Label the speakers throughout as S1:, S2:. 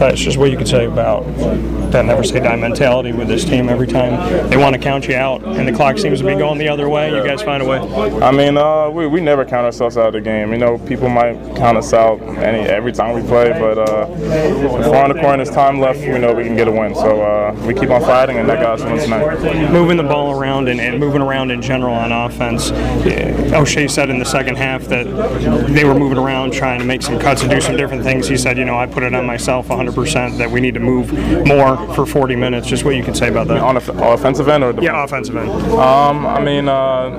S1: Tyus, just what you could say about that never say die mentality with this team. Every time they want to count you out, and the clock seems to be going the other way, you guys find a way.
S2: I mean, uh, we, we never count ourselves out of the game. You know, people might count us out any every time we play, but uh, if we're on the and there's time left, we know we can get a win. So uh, we keep on fighting, and that got us win tonight.
S1: Moving the ball around and, and moving around in general on offense. Oshae said in the second half that they were moving around, trying to make some cuts and do some different things. He said, you know, I put it on myself 100% that we need to move more for 40 minutes. Just what you can say about that.
S2: On the offensive end or the
S1: Yeah, offensive end.
S2: Um, I mean, uh,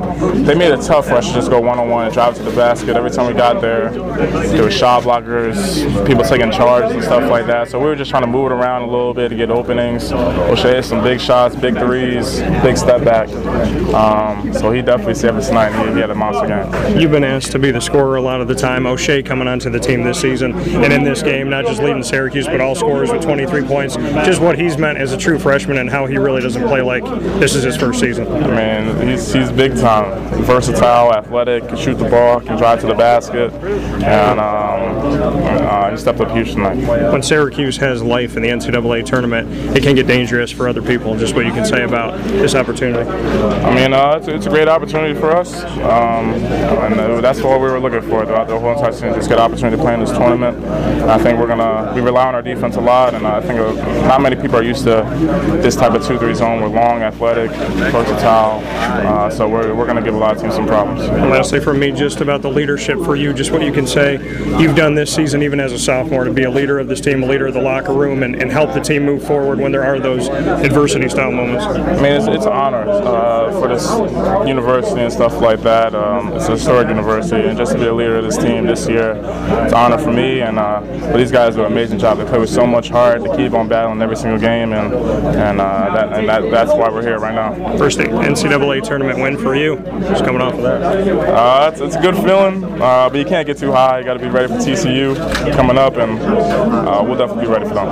S2: they made it tough for us to just go one on one and drive to the basket. Every time we got there, there were shot blockers, people taking charge and stuff like that. So we were just trying to move it around a little bit to get openings. Oshae had some big shots, big threes, big step back. Um, so he definitely saved us tonight. He, he had a monster game.
S1: You've been asked to be the scorer a lot of the time. Oshae coming onto the team this season and in this game, not just leading Syracuse, but all scorers with 23 points. Just what he's meant as a true freshman and how he really doesn't play like this is his first season.
S2: I mean, he's, he's big time. Versatile, athletic, can shoot the ball, can drive to the basket, and um, uh, he stepped up huge tonight.
S1: When Syracuse has life in the NCAA tournament, it can get dangerous for other people. Just what you can say about this opportunity.
S2: I mean, uh, it's, it's a great opportunity for us, um, and uh, that's what we were looking for throughout the whole entire season. Just get an opportunity to play in this tournament. I think we're gonna we rely on our defense a lot, and I think uh, not many people are used to this type of two-three zone. We're long, athletic, versatile, uh, so we're, we're gonna give a lot of teams some problems.
S1: And lastly, for me, just about the leadership for you, just what you can say you've done this season, even as a sophomore, to be a leader of this team, a leader of the locker room, and, and help the team move forward when there are those adversity style moments.
S2: I mean, it's, it's an honor uh, for this university and stuff like that. Um, it's a historic university, and just to be a leader of this team this year, it's an honor for me. And uh, but these guys do an amazing job. They play with so much heart to keep on battling every single game, and and, uh, that, and that, that's why we're here right now.
S1: First NCAA tournament win for you, just coming off of that.
S2: Uh, it's, it's a good feeling, uh, but you can't get too high. You got to be ready for TCU coming up, and uh, we'll definitely be ready for them.